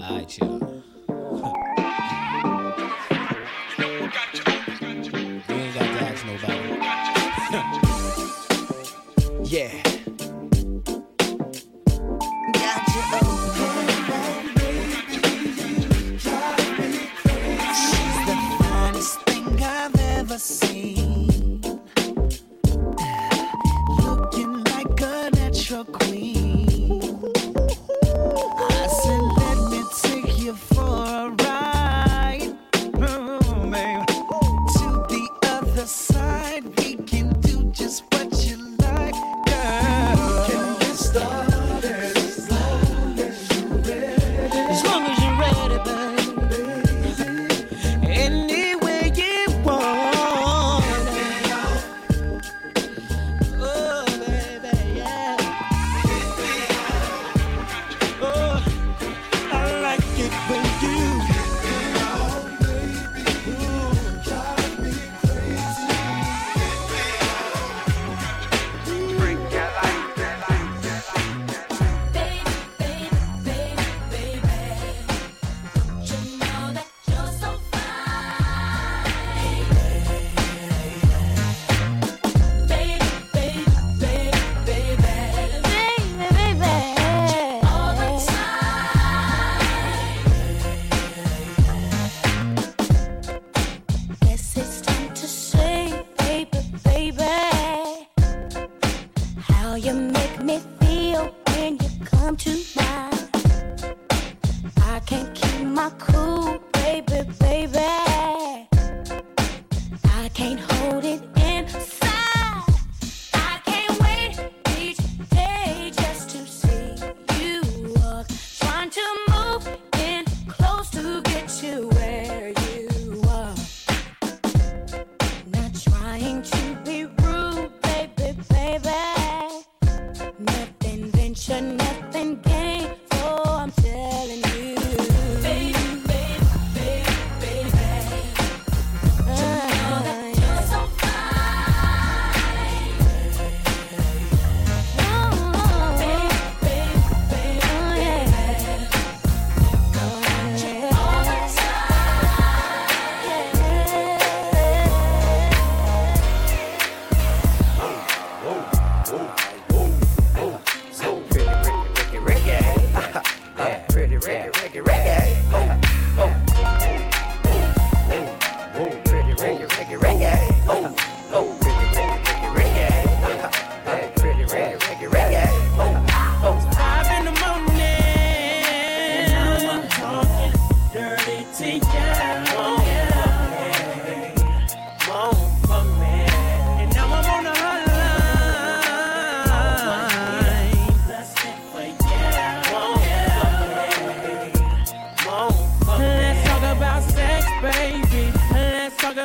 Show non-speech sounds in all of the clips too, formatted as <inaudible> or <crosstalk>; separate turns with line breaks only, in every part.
Alright, y'all. <laughs> you
ain't got to ask nobody. <laughs> yeah.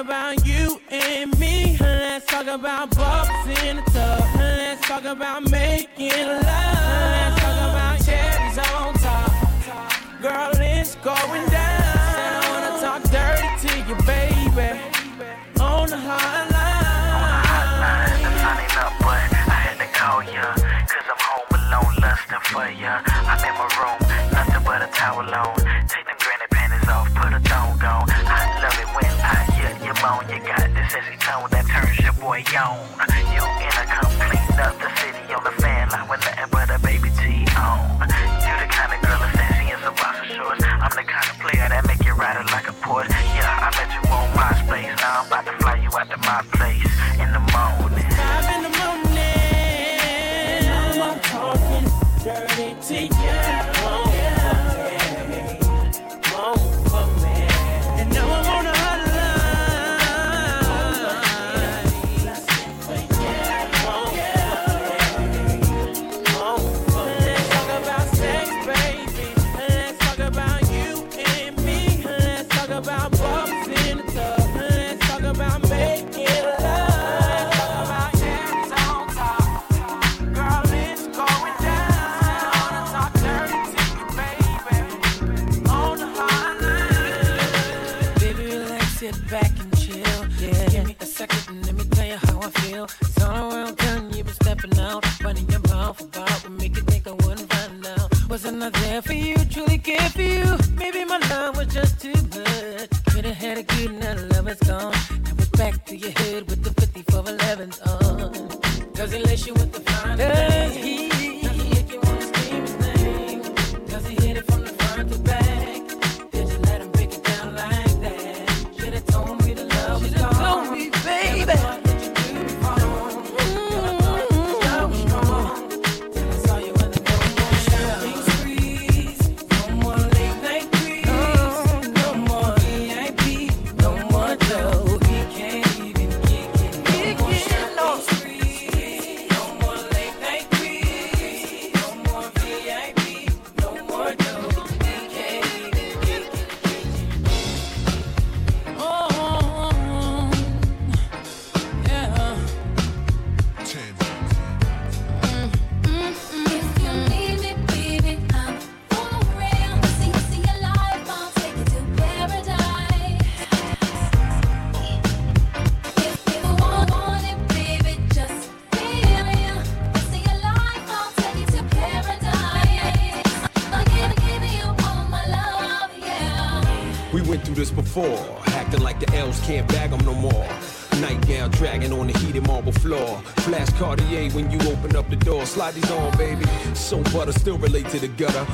about you and me. Let's talk about bubbles in the tub. Let's talk about making love. Let's talk about cherries on top. Girl, it's going down. Said I wanna
talk dirty to
you, baby. On the hotline. Cause I'm home alone, lusting for ya. I'm in my
room, nothing but a towel
on.
on. You in a complete other city on
the
real. Turn around, turn, you been stepping out. Running your
mouth about what make you think I
wouldn't find out.
Wasn't I there for you, truly care for you?
Maybe my love was just too much. Could have had a
good night, love
is gone. Now it's back to
your
head with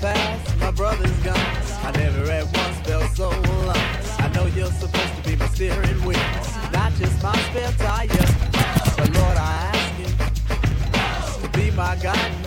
past, my brother's gone. I never at once felt so lost. I know you're supposed to be my steering wheel, not just my spare tire. But Lord, I ask you to be my
guide.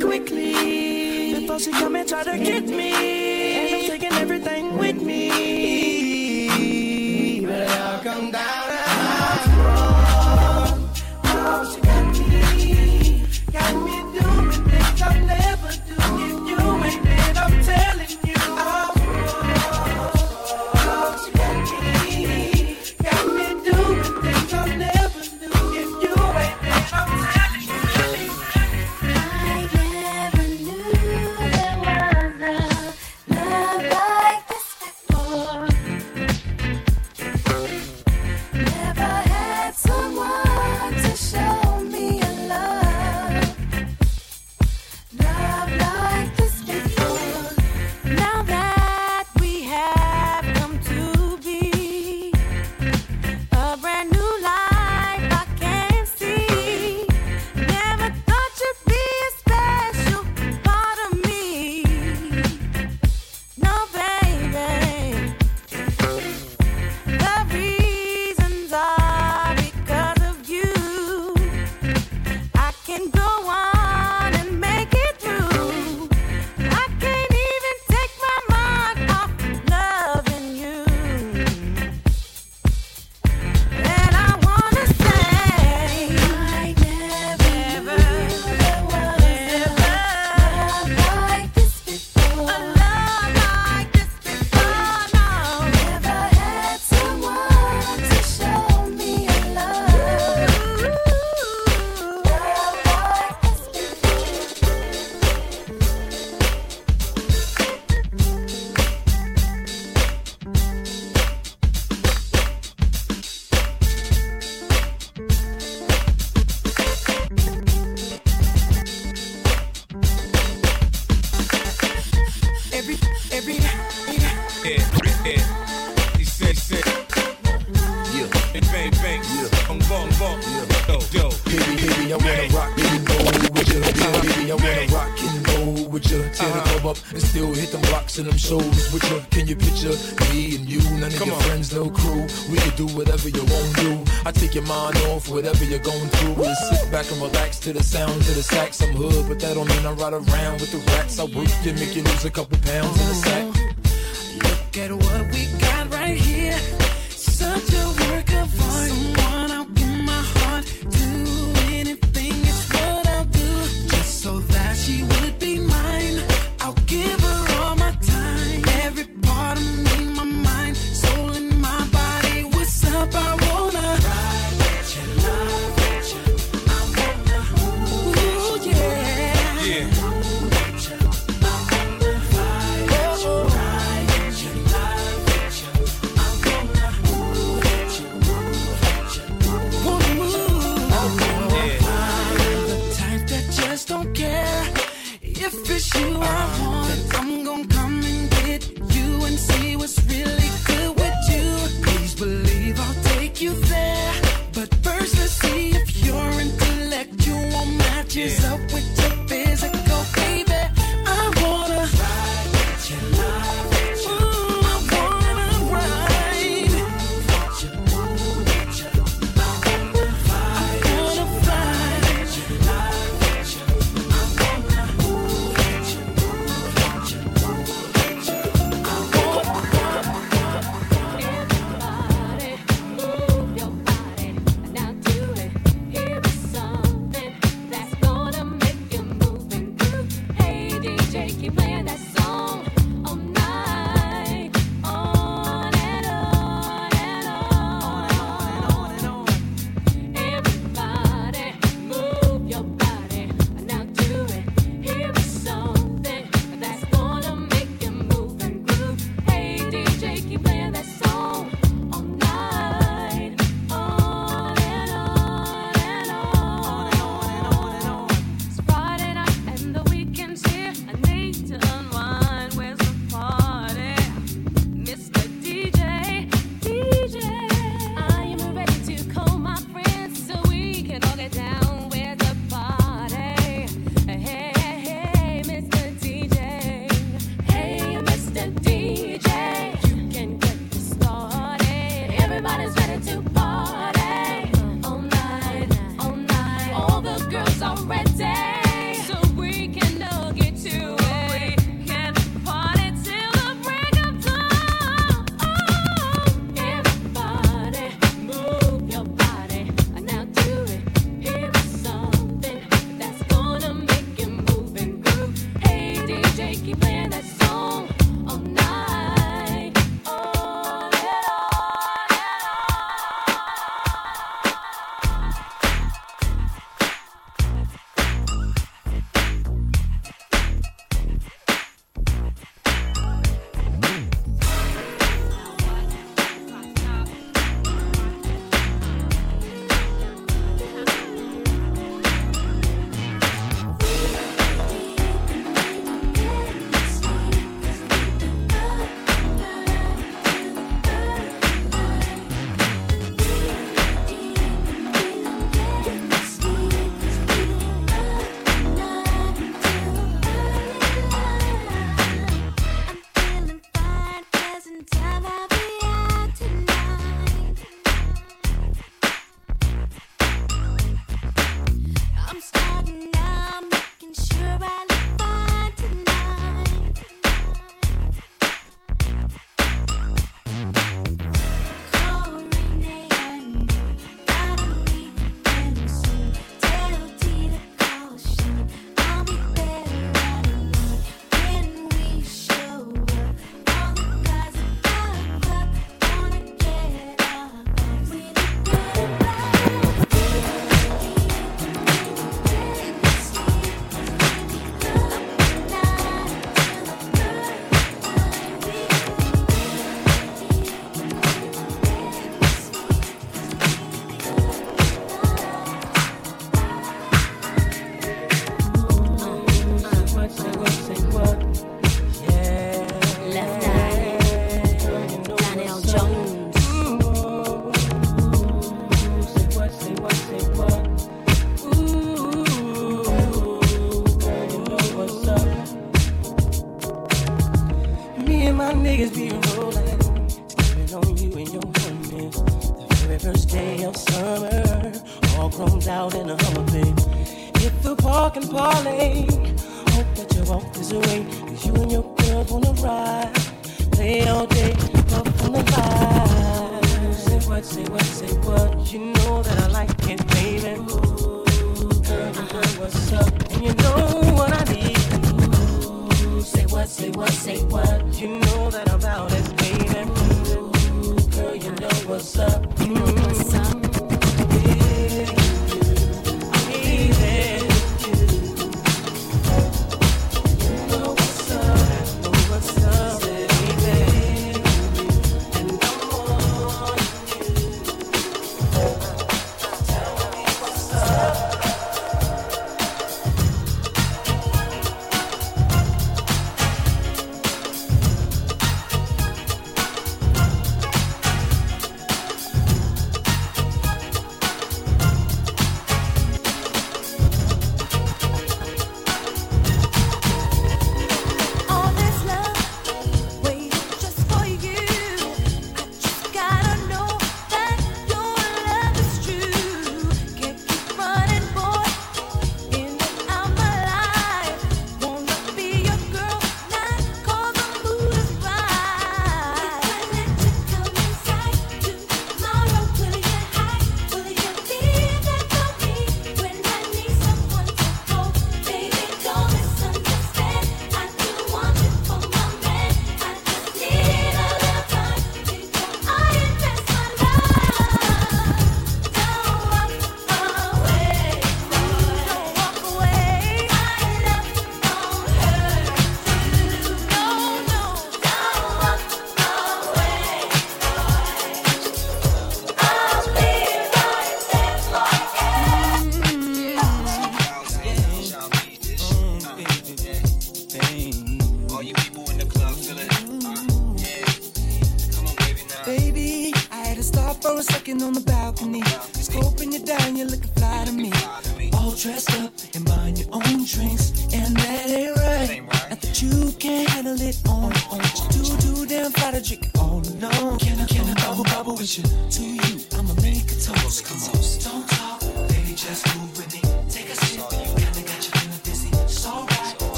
quickly. before she come and try to get me. And I'm taking everything with ride around with the rats. I work gimmick and
lose a couple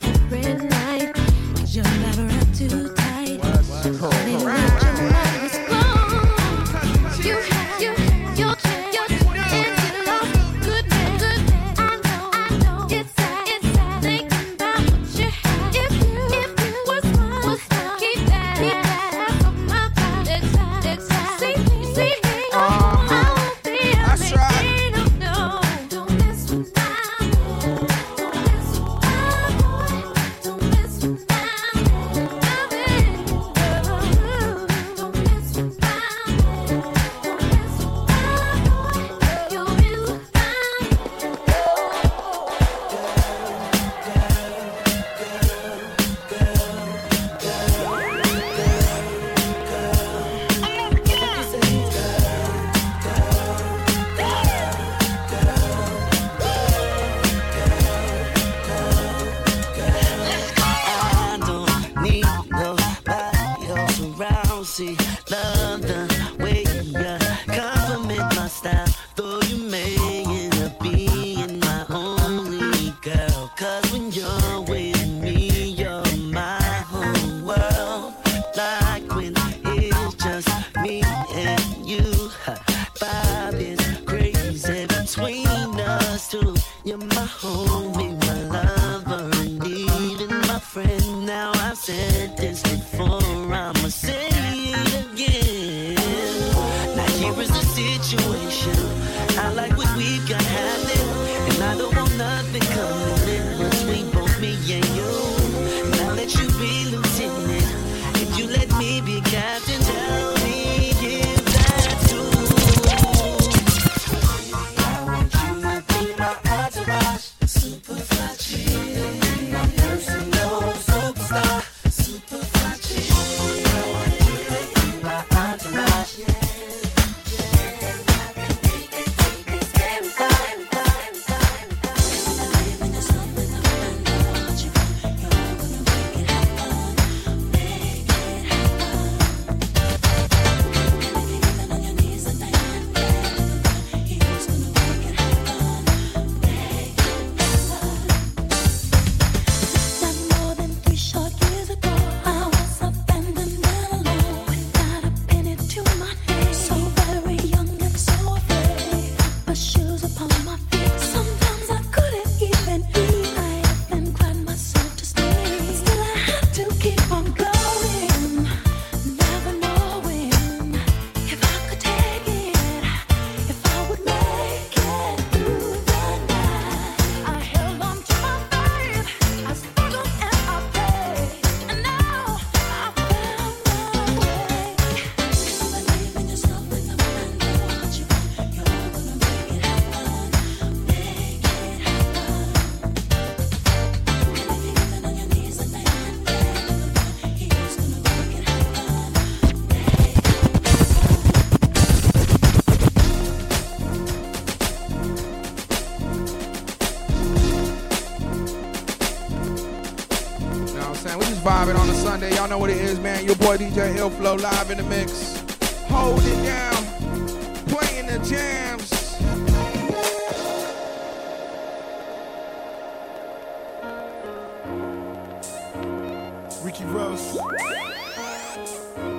Written Sunday. Y'all know what it is, man. Your boy DJ iLLFLOW live in the mix. Hold it down, playing the jams.
Ricky Rose.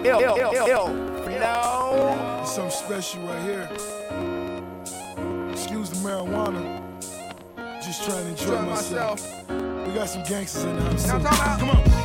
Ill, ill, ill, ill. No.
It's something special right here. Excuse the marijuana. Just trying to enjoy,
enjoy
myself. myself. We got some gangsters in the house. Come on.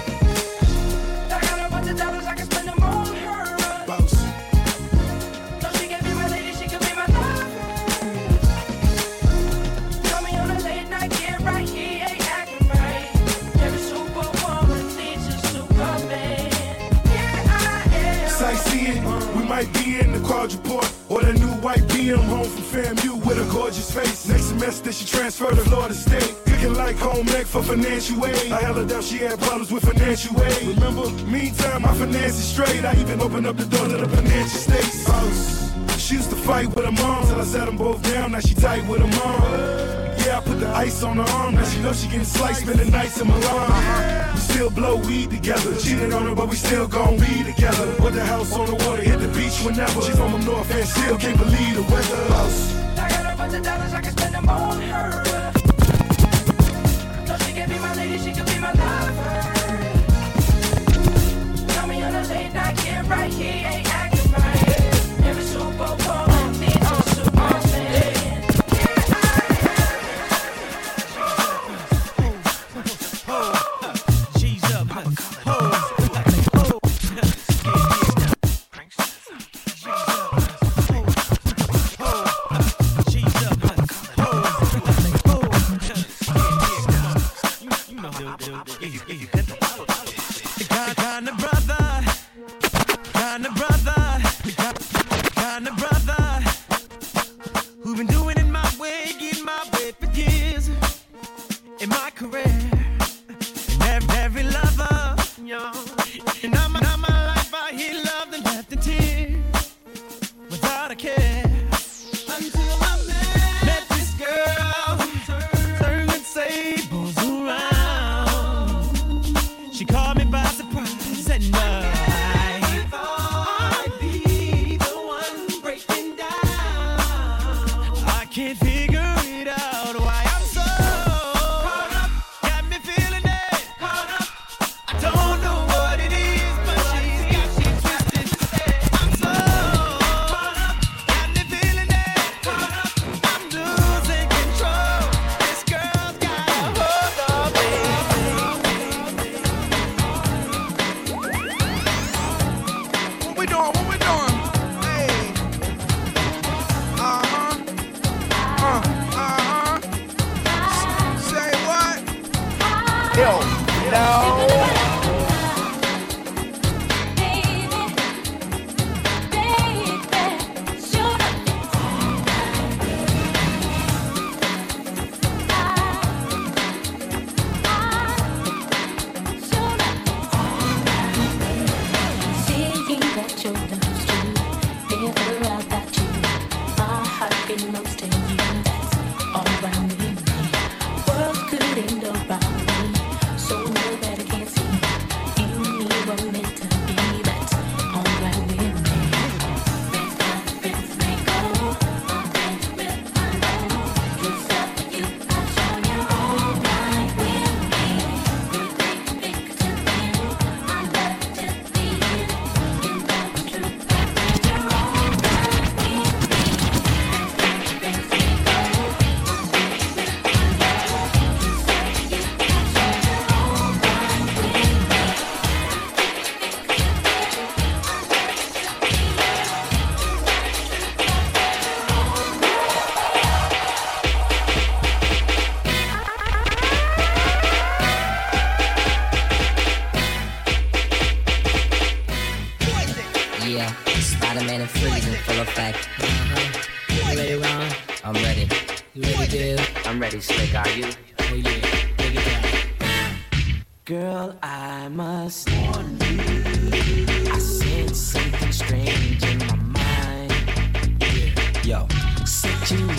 white PM home from FAMU with a gorgeous face. Next semester she transferred to Florida State. Cooking like home ec for financial aid. I held her down, she had problems with financial aid. Remember, meantime, my finances straight. I even opened up the door to the financial states. House. She used to fight with her mom till I sat them both down. Now she tight with her mom put the ice on her arm. Now she know she getting sliced, spending nights in Milan. Uh-huh. We still blow weed together. Cheated on her, but we still gon' be together. Put the house on the water, hit the beach whenever. She's from the north and still can't believe the weather.
I got a bunch of dollars, I can spend them on her. No, she can be my lady, she can be my lover.
Yo,
no.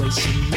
voice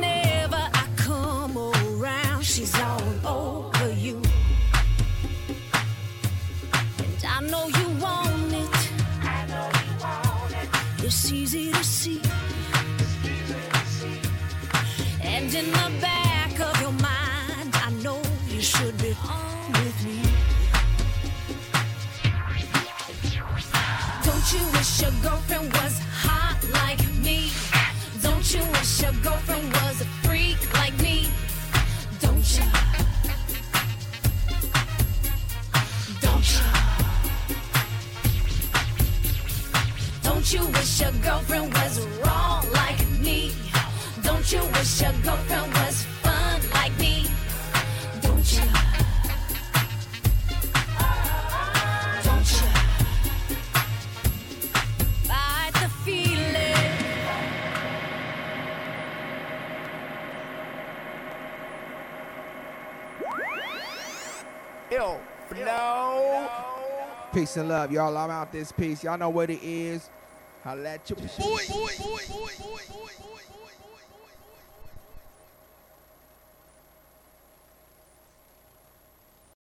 easy to see. And in the back of your mind, I know you should be
home with
me.
Don't you wish your girlfriend was hot like me? Don't you wish your girlfriend? Your girlfriend was wrong like me? Don't you wish your girlfriend was fun like me? Don't you? Don't you? Fight the feeling.
Yo, no.
Peace and love, y'all. I'm out this piece. Y'all know what it is. Holla at your boy.